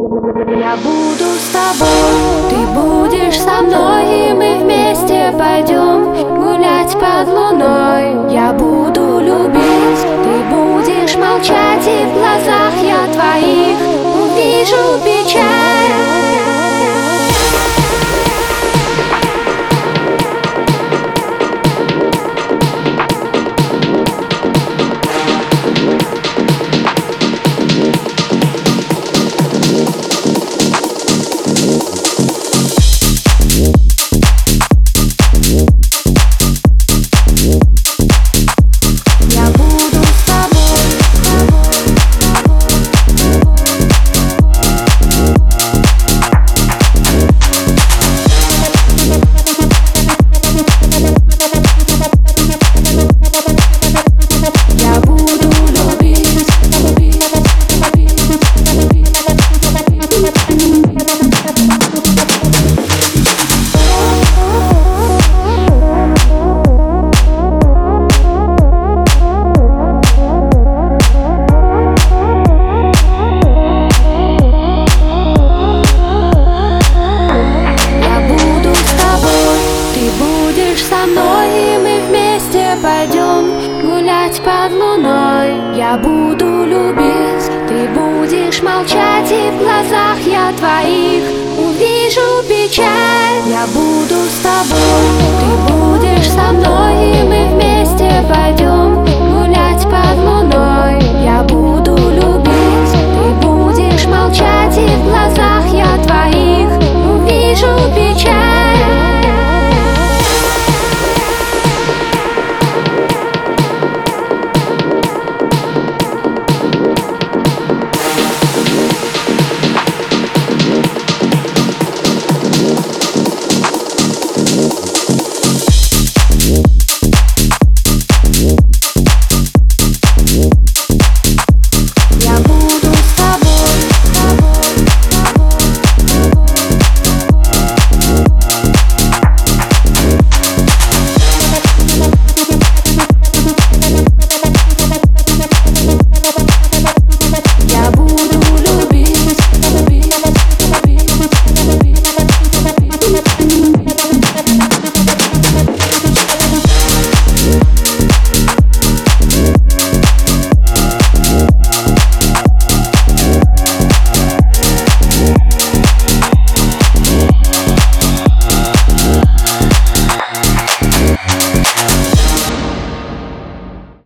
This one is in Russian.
Я буду с тобой, ты будешь со мной, и мы вместе пойдем гулять под луной. Я буду любить, ты будешь молчать, и в глазах я твоих увижу печаль. Гулять под луной. Я буду любить, ты будешь молчать, и в глазах я твоих